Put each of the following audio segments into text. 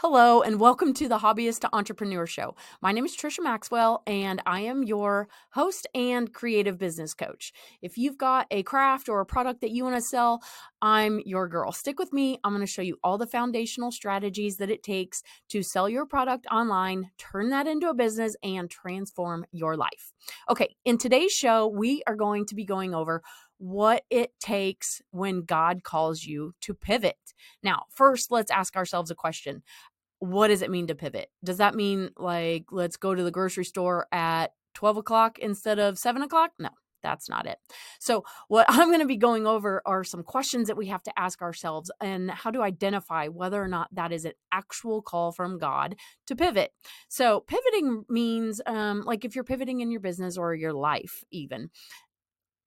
Hello, and welcome to the Hobbyist to Entrepreneur Show. My name is Trisha Maxwell, and I am your host and creative business coach. If you've got a craft or a product that you want to sell, I'm your girl. Stick with me. I'm going to show you all the foundational strategies that it takes to sell your product online, turn that into a business, and transform your life. Okay, in today's show, we are going to be going over what it takes when God calls you to pivot. Now, first, let's ask ourselves a question What does it mean to pivot? Does that mean like let's go to the grocery store at 12 o'clock instead of 7 o'clock? No. That's not it. So, what I'm going to be going over are some questions that we have to ask ourselves and how to identify whether or not that is an actual call from God to pivot. So, pivoting means um, like if you're pivoting in your business or your life, even,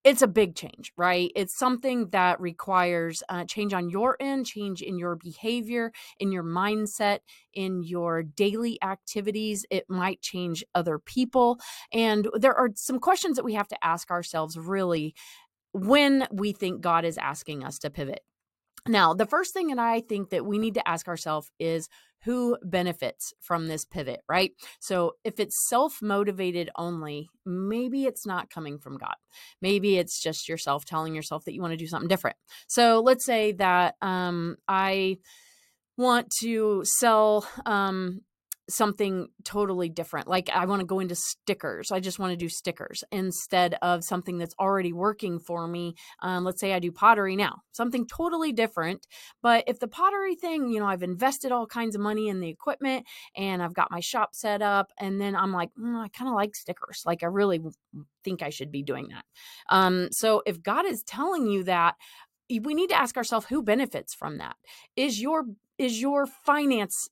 it's a big change, right? It's something that requires uh, change on your end, change in your behavior, in your mindset, in your daily activities. It might change other people. And there are some questions that we have to ask ourselves really when we think God is asking us to pivot. Now, the first thing that I think that we need to ask ourselves is who benefits from this pivot, right? So if it's self motivated only, maybe it's not coming from God. Maybe it's just yourself telling yourself that you want to do something different. So let's say that um, I want to sell um, something totally different. Like I want to go into stickers. I just want to do stickers instead of something that's already working for me. Um, let's say I do pottery now, something totally different. But if the pottery thing, you know, I've invested all kinds of money in the equipment and I've got my shop set up, and then I'm like, mm, I kind of like stickers. Like I really think I should be doing that. Um, so if God is telling you that, we need to ask ourselves who benefits from that. Is your is your finance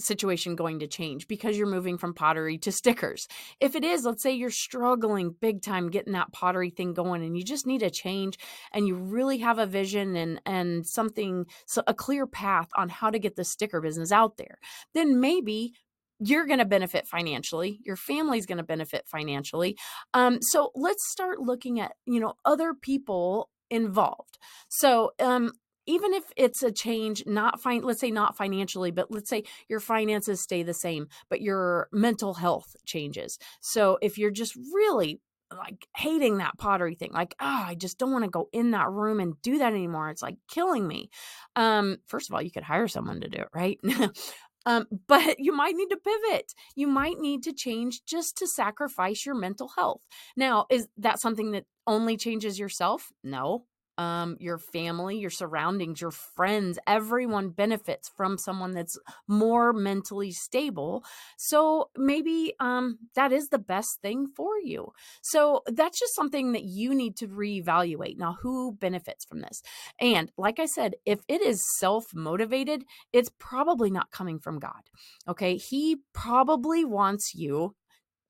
situation going to change because you're moving from pottery to stickers. If it is, let's say you're struggling big time getting that pottery thing going and you just need a change and you really have a vision and and something so a clear path on how to get the sticker business out there. Then maybe you're going to benefit financially your family's going to benefit financially um, so let's start looking at you know other people involved so um, even if it's a change not fine let's say not financially but let's say your finances stay the same but your mental health changes. So if you're just really like hating that pottery thing like oh, i just don't want to go in that room and do that anymore it's like killing me. Um first of all you could hire someone to do it right? Um but you might need to pivot. You might need to change just to sacrifice your mental health. Now is that something that only changes yourself? No um, your family, your surroundings, your friends, everyone benefits from someone that's more mentally stable. So maybe um, that is the best thing for you. So that's just something that you need to reevaluate. Now, who benefits from this? And like I said, if it is self motivated, it's probably not coming from God. Okay. He probably wants you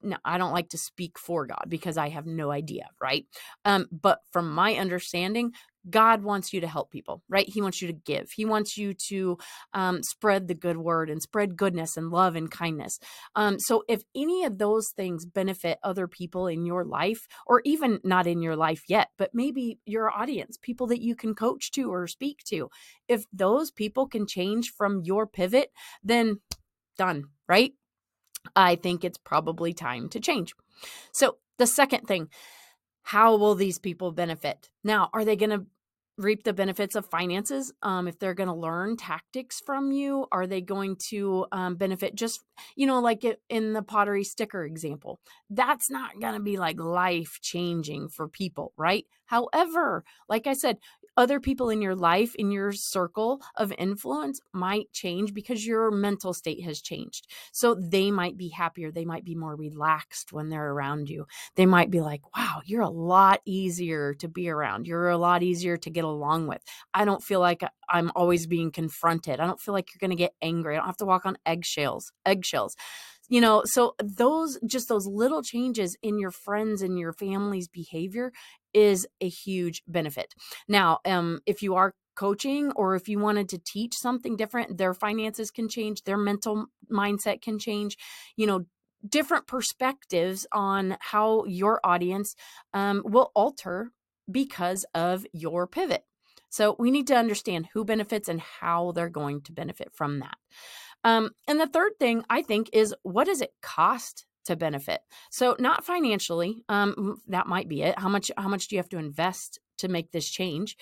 no, I don't like to speak for God because I have no idea, right? Um, but from my understanding, God wants you to help people, right? He wants you to give. He wants you to um, spread the good word and spread goodness and love and kindness. Um, so, if any of those things benefit other people in your life, or even not in your life yet, but maybe your audience, people that you can coach to or speak to, if those people can change from your pivot, then done, right? I think it's probably time to change. So, the second thing, how will these people benefit? Now, are they going to reap the benefits of finances um, if they're going to learn tactics from you are they going to um, benefit just you know like in the pottery sticker example that's not going to be like life changing for people right however like i said other people in your life, in your circle of influence, might change because your mental state has changed. So they might be happier. They might be more relaxed when they're around you. They might be like, wow, you're a lot easier to be around. You're a lot easier to get along with. I don't feel like I'm always being confronted. I don't feel like you're going to get angry. I don't have to walk on eggshells. Eggshells you know so those just those little changes in your friends and your family's behavior is a huge benefit. Now um if you are coaching or if you wanted to teach something different their finances can change their mental mindset can change you know different perspectives on how your audience um, will alter because of your pivot. So we need to understand who benefits and how they're going to benefit from that. Um, and the third thing I think is what does it cost to benefit? So not financially, um, that might be it. How much how much do you have to invest to make this change?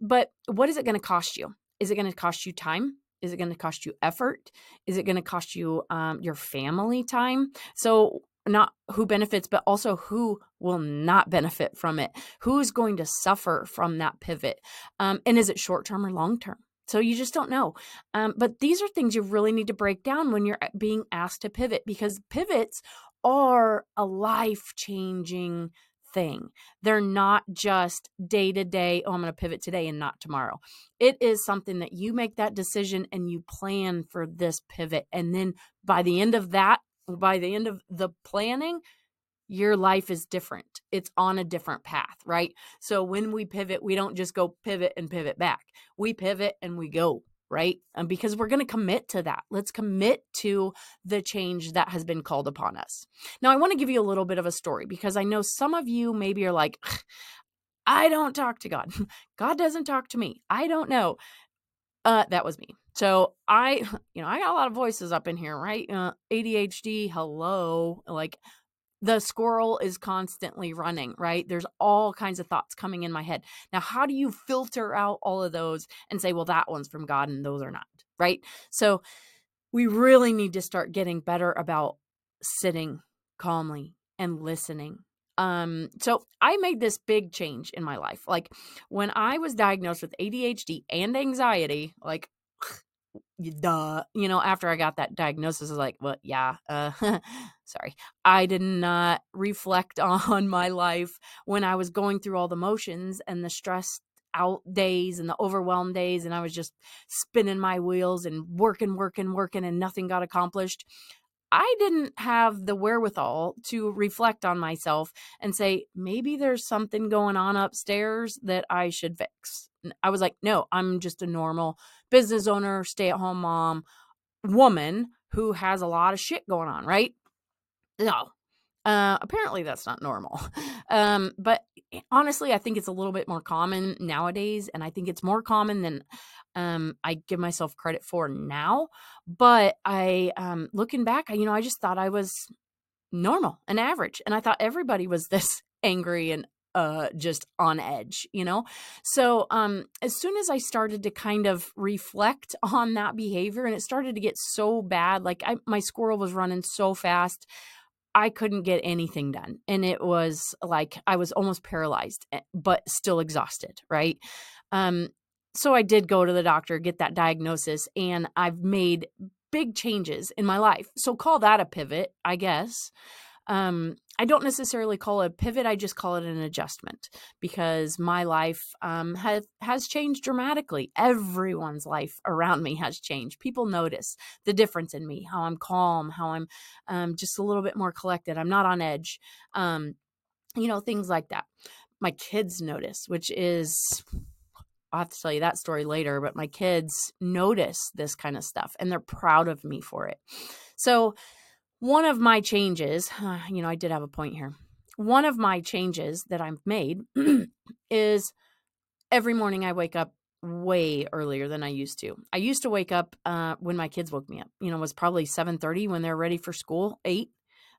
But what is it going to cost you? Is it going to cost you time? Is it going to cost you effort? Is it going to cost you um, your family time? So not who benefits, but also who will not benefit from it. Who's going to suffer from that pivot? Um, and is it short term or long term? So you just don't know. Um, but these are things you really need to break down when you're uh, being asked to pivot because pivots are a life changing thing. They're not just day to day, oh, I'm going to pivot today and not tomorrow. It is something that you make that decision and you plan for this pivot. And then by the end of that, by the end of the planning, your life is different. It's on a different path, right? So when we pivot, we don't just go pivot and pivot back. We pivot and we go, right? And because we're going to commit to that. Let's commit to the change that has been called upon us. Now, I want to give you a little bit of a story because I know some of you maybe are like, I don't talk to God. God doesn't talk to me. I don't know. Uh, that was me. So I, you know, I got a lot of voices up in here, right? Uh, ADHD, hello. Like the squirrel is constantly running, right? There's all kinds of thoughts coming in my head. Now, how do you filter out all of those and say, well, that one's from God and those are not, right? So we really need to start getting better about sitting calmly and listening um so i made this big change in my life like when i was diagnosed with adhd and anxiety like duh you know after i got that diagnosis i was like well yeah uh sorry i did not reflect on my life when i was going through all the motions and the stress out days and the overwhelmed days and i was just spinning my wheels and working working working and nothing got accomplished I didn't have the wherewithal to reflect on myself and say, maybe there's something going on upstairs that I should fix. I was like, no, I'm just a normal business owner, stay at home mom, woman who has a lot of shit going on, right? No. Uh, apparently that's not normal. Um, but eh, honestly, I think it's a little bit more common nowadays. And I think it's more common than um, I give myself credit for now. But I, um, looking back, you know, I just thought I was normal and average. And I thought everybody was this angry and uh just on edge you know so um as soon as i started to kind of reflect on that behavior and it started to get so bad like I, my squirrel was running so fast i couldn't get anything done and it was like i was almost paralyzed eh, but still exhausted right um so I did go to the doctor, get that diagnosis, and I've made big changes in my life. So call that a pivot, I guess. Um, I don't necessarily call it a pivot. I just call it an adjustment because my life um, has has changed dramatically. Everyone's life around me has changed. People notice the difference in me, how I'm calm, how I'm um, just a little bit more collected. I'm not on edge. Um, you know, things like that. My kids notice, which is I'll have to tell you that story later, but my kids notice this kind of stuff and they're proud of me for it. So, one of my changes, you know, I did have a point here. One of my changes that I've made is every morning I wake up way earlier than I used to. I used to wake up uh, when my kids woke me up. You know, it was probably 7:30 when they're ready for school, 8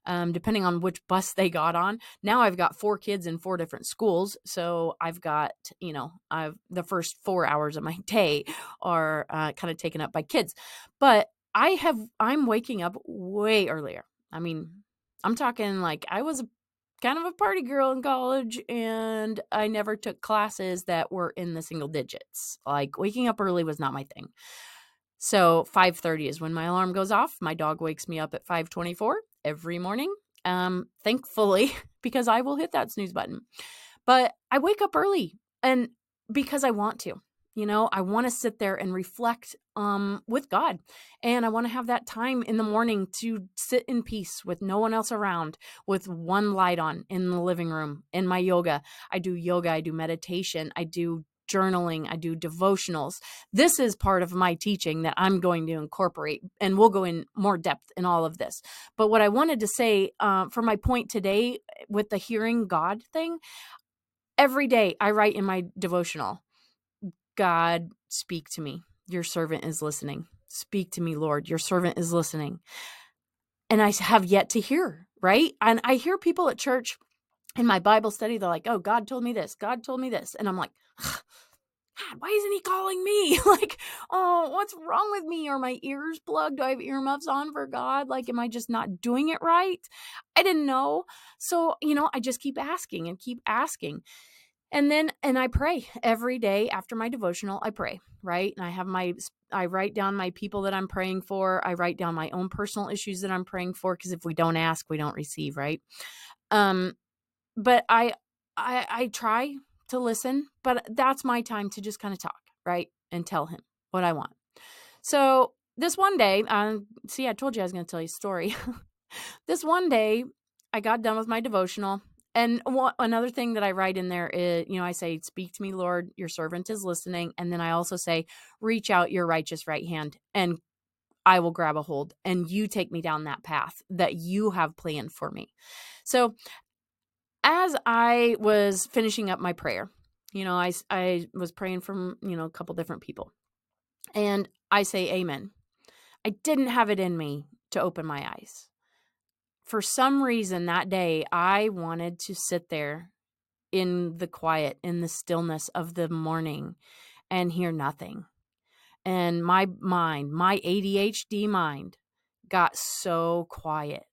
um, depending on which bus they got on. Now I've got four kids in four different schools, so I've got you know I've the first four hours of my day are uh, kind of taken up by kids, but I have I'm waking up way earlier. I mean, I'm talking like I was kind of a party girl in college and I never took classes that were in the single digits. Like waking up early was not my thing. So 5:30 is when my alarm goes off. My dog wakes me up at 5:24 every morning. Um thankfully because I will hit that snooze button. But I wake up early and because I want to. You know, I want to sit there and reflect um with God. And I want to have that time in the morning to sit in peace with no one else around, with one light on in the living room, in my yoga. I do yoga, I do meditation, I do journaling, I do devotionals. This is part of my teaching that I'm going to incorporate, and we'll go in more depth in all of this. But what I wanted to say uh, for my point today with the hearing God thing, every day I write in my devotional, God, speak to me. Your servant is listening. Speak to me, Lord. Your servant is listening. And I have yet to hear, right? And I hear people at church in my Bible study, they're like, oh, God told me this. God told me this. And I'm like, God, why isn't he calling me? like, oh, what's wrong with me? Are my ears plugged? Do I have earmuffs on for God? Like, am I just not doing it right? I didn't know. So, you know, I just keep asking and keep asking. And then, and I pray every day after my devotional, I pray, right? And I have my, I write down my people that I'm praying for. I write down my own personal issues that I'm praying for. Cause if we don't ask, we don't receive, right? Um, but I, I, I try to listen, but that's my time to just kind of talk, right? And tell him what I want. So this one day, um, see, I told you I was going to tell you a story. this one day, I got done with my devotional. And another thing that I write in there is, you know, I say, Speak to me, Lord, your servant is listening. And then I also say, Reach out your righteous right hand and I will grab a hold and you take me down that path that you have planned for me. So as I was finishing up my prayer, you know, I, I was praying from, you know, a couple different people. And I say amen. I didn't have it in me to open my eyes. For some reason that day, I wanted to sit there in the quiet, in the stillness of the morning and hear nothing. And my mind, my ADHD mind, got so quiet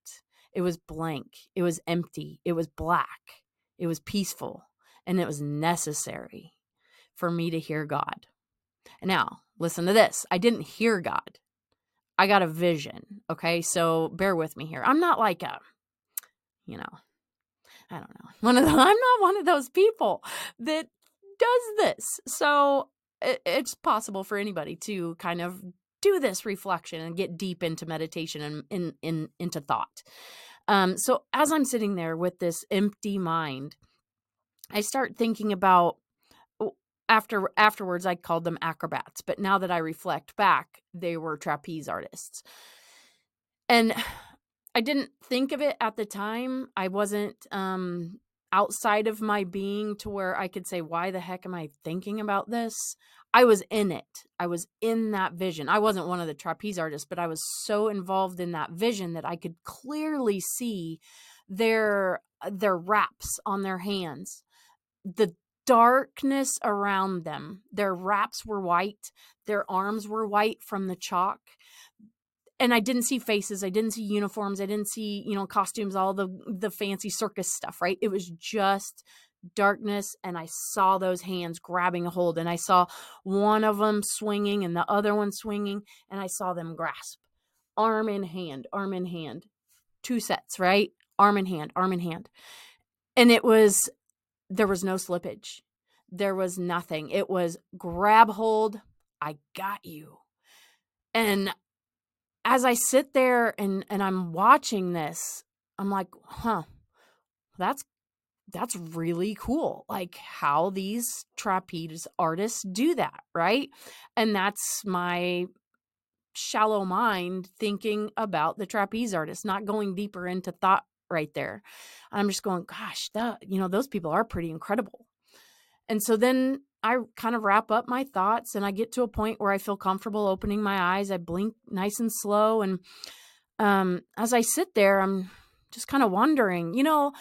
it was blank. It was empty. It was black. It was peaceful. And it was necessary for me to hear God. And now, listen to this I didn't hear God. I got a vision. Okay. So bear with me here. I'm not like a, you know, I don't know. One of the, I'm not one of those people that does this. So it, it's possible for anybody to kind of do this reflection and get deep into meditation and in, in into thought. Um, so as I'm sitting there with this empty mind, I start thinking about after afterwards I called them acrobats, but now that I reflect back, they were trapeze artists. And I didn't think of it at the time. I wasn't um outside of my being to where I could say why the heck am I thinking about this? I was in it. I was in that vision. I wasn't one of the trapeze artists, but I was so involved in that vision that I could clearly see their their wraps on their hands. The darkness around them. Their wraps were white, their arms were white from the chalk. And I didn't see faces, I didn't see uniforms, I didn't see, you know, costumes, all the the fancy circus stuff, right? It was just darkness and I saw those hands grabbing a hold and I saw one of them swinging and the other one swinging and I saw them grasp arm in hand, arm in hand. Two sets, right? Arm in hand, arm in hand. And it was there was no slippage. There was nothing. It was grab hold, I got you. And as I sit there and and I'm watching this, I'm like, "Huh. That's that's really cool like how these trapeze artists do that right and that's my shallow mind thinking about the trapeze artist not going deeper into thought right there i'm just going gosh that you know those people are pretty incredible and so then i kind of wrap up my thoughts and i get to a point where i feel comfortable opening my eyes i blink nice and slow and um as i sit there i'm just kind of wondering you know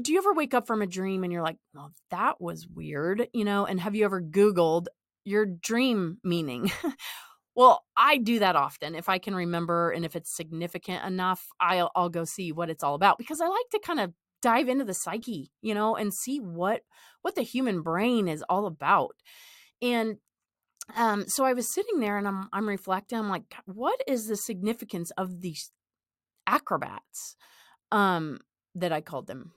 do you ever wake up from a dream and you're like, "Oh, that was weird," you know? And have you ever Googled your dream meaning? well, I do that often. If I can remember and if it's significant enough, I'll, I'll go see what it's all about because I like to kind of dive into the psyche, you know, and see what what the human brain is all about. And um, so I was sitting there and I'm I'm reflecting. I'm like, what is the significance of these acrobats? Um, that I called them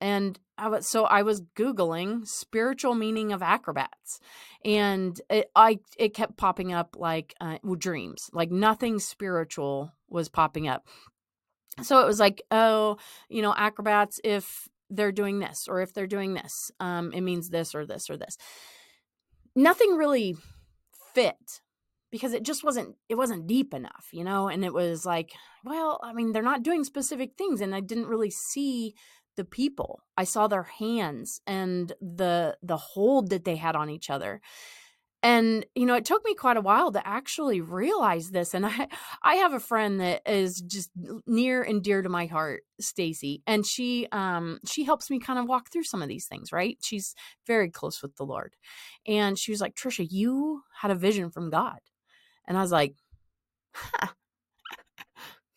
and I was so I was googling spiritual meaning of acrobats, and it, I it kept popping up like uh, dreams, like nothing spiritual was popping up. So it was like, oh, you know, acrobats if they're doing this or if they're doing this, um, it means this or this or this. Nothing really fit because it just wasn't it wasn't deep enough you know and it was like well i mean they're not doing specific things and i didn't really see the people. I saw their hands and the the hold that they had on each other. and you know it took me quite a while to actually realize this and i i have a friend that is just near and dear to my heart stacy and she um she helps me kind of walk through some of these things right? She's very close with the lord. And she was like trisha you had a vision from god. And i was like huh,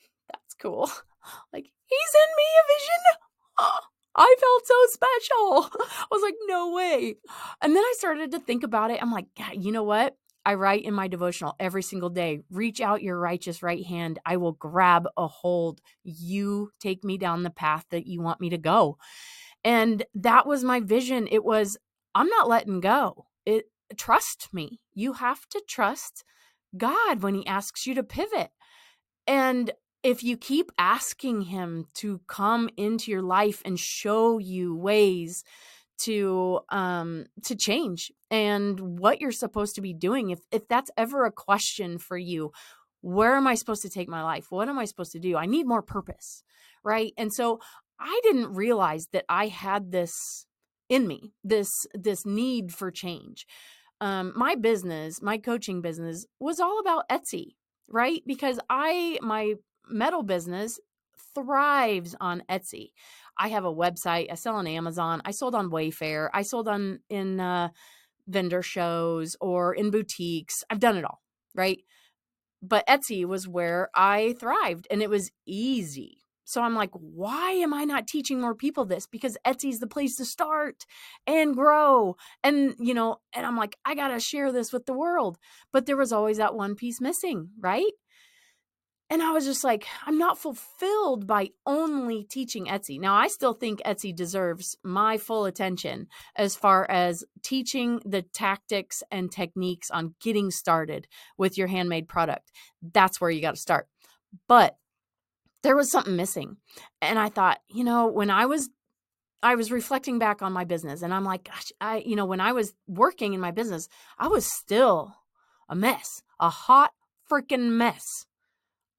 that's cool. Like he's in me a vision I felt so special. I was like, no way. And then I started to think about it. I'm like, you know what? I write in my devotional every single day reach out your righteous right hand. I will grab a hold. You take me down the path that you want me to go. And that was my vision. It was, I'm not letting go. It trust me. You have to trust God when he asks you to pivot. And if you keep asking him to come into your life and show you ways to um to change and what you're supposed to be doing if if that's ever a question for you where am i supposed to take my life? What am i supposed to do? I need more purpose right? And so i didn't realize that i had this in me this this need for change. Um my business my coaching business was all about etsy right? Because i my metal business thrives on Etsy. I have a website. I sell on Amazon. I sold on Wayfair. I sold on in uh, vendor shows or in boutiques. I've done it all, right? But Etsy was where I thrived and it was easy. So I'm like, why am I not teaching more people this? Because Etsy's the place to start and grow. And, you know, and I'm like, I got to share this with the world. But there was always that one piece missing, right? And I was just like, I'm not fulfilled by only teaching Etsy. Now, I still think Etsy deserves my full attention as far as teaching the tactics and techniques on getting started with your handmade product. That's where you got to start. But there was something missing. And I thought, you know, when I was I was reflecting back on my business and I'm like, gosh, I you know, when I was working in my business, I was still a mess, a hot freaking mess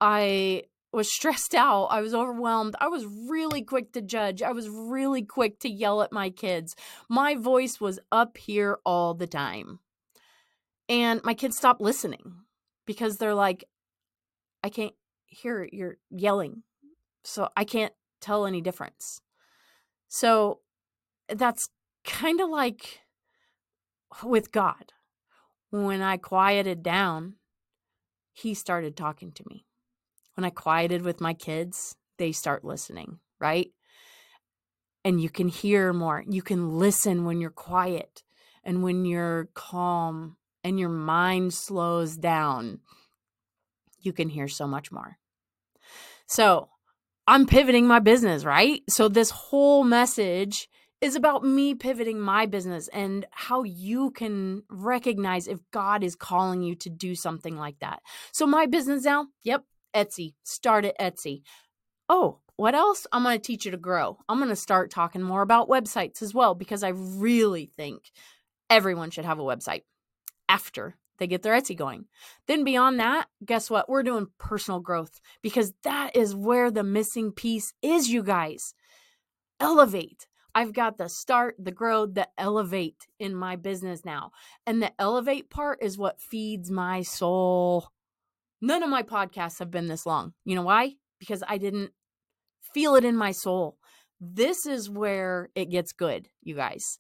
I was stressed out. I was overwhelmed. I was really quick to judge. I was really quick to yell at my kids. My voice was up here all the time. And my kids stopped listening because they're like, I can't hear you're yelling. So I can't tell any difference. So that's kind of like with God. When I quieted down, he started talking to me when I quieted with my kids, they start listening, right? And you can hear more. You can listen when you're quiet and when you're calm and your mind slows down. You can hear so much more. So, I'm pivoting my business, right? So, this whole message is about me pivoting my business and how you can recognize if God is calling you to do something like that. So, my business now, yep, Etsy. Start at Etsy. Oh, what else? I'm going to teach you to grow. I'm going to start talking more about websites as well because I really think everyone should have a website after they get their Etsy going. Then beyond that, guess what? We're doing personal growth because that is where the missing piece is, you guys. Elevate. I've got the start, the grow, the elevate in my business now. And the elevate part is what feeds my soul. None of my podcasts have been this long. You know why? Because I didn't feel it in my soul. This is where it gets good, you guys.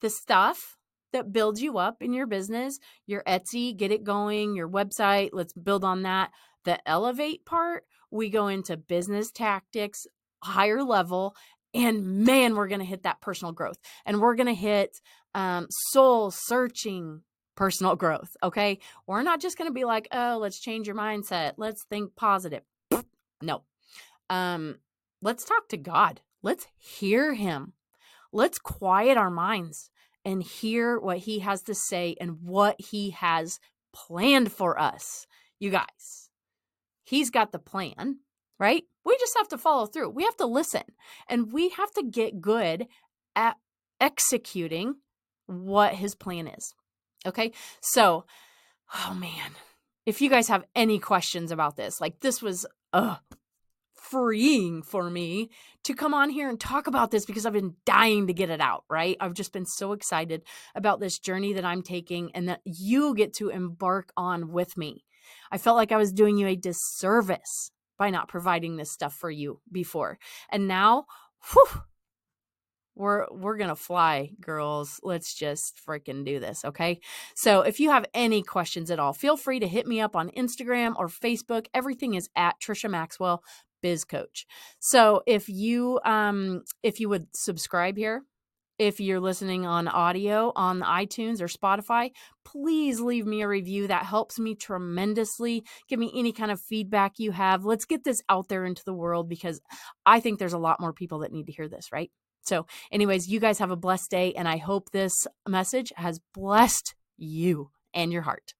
The stuff that builds you up in your business, your Etsy, get it going, your website, let's build on that. The elevate part, we go into business tactics, higher level, and man, we're going to hit that personal growth and we're going to hit um, soul searching personal growth. Okay. We're not just going to be like, oh, let's change your mindset. Let's think positive. No. Um, let's talk to God. Let's hear him. Let's quiet our minds and hear what he has to say and what he has planned for us. You guys, he's got the plan, right? We just have to follow through. We have to listen and we have to get good at executing what his plan is. Okay. So, oh man, if you guys have any questions about this, like this was, uh, freeing for me to come on here and talk about this because I've been dying to get it out, right? I've just been so excited about this journey that I'm taking and that you get to embark on with me. I felt like I was doing you a disservice by not providing this stuff for you before. And now, whew, we're we're to fly, girls. Let's just freaking do this, okay? So, if you have any questions at all, feel free to hit me up on Instagram or Facebook. Everything is at Trisha Maxwell Biz Coach. So, if you um if you would subscribe here, if you're listening on audio on iTunes or Spotify, please leave me a review. That helps me tremendously. Give me any kind of feedback you have. Let's get this out there into the world because I think there's a lot more people that need to hear this, right? So, anyways, you guys have a blessed day, and I hope this message has blessed you and your heart.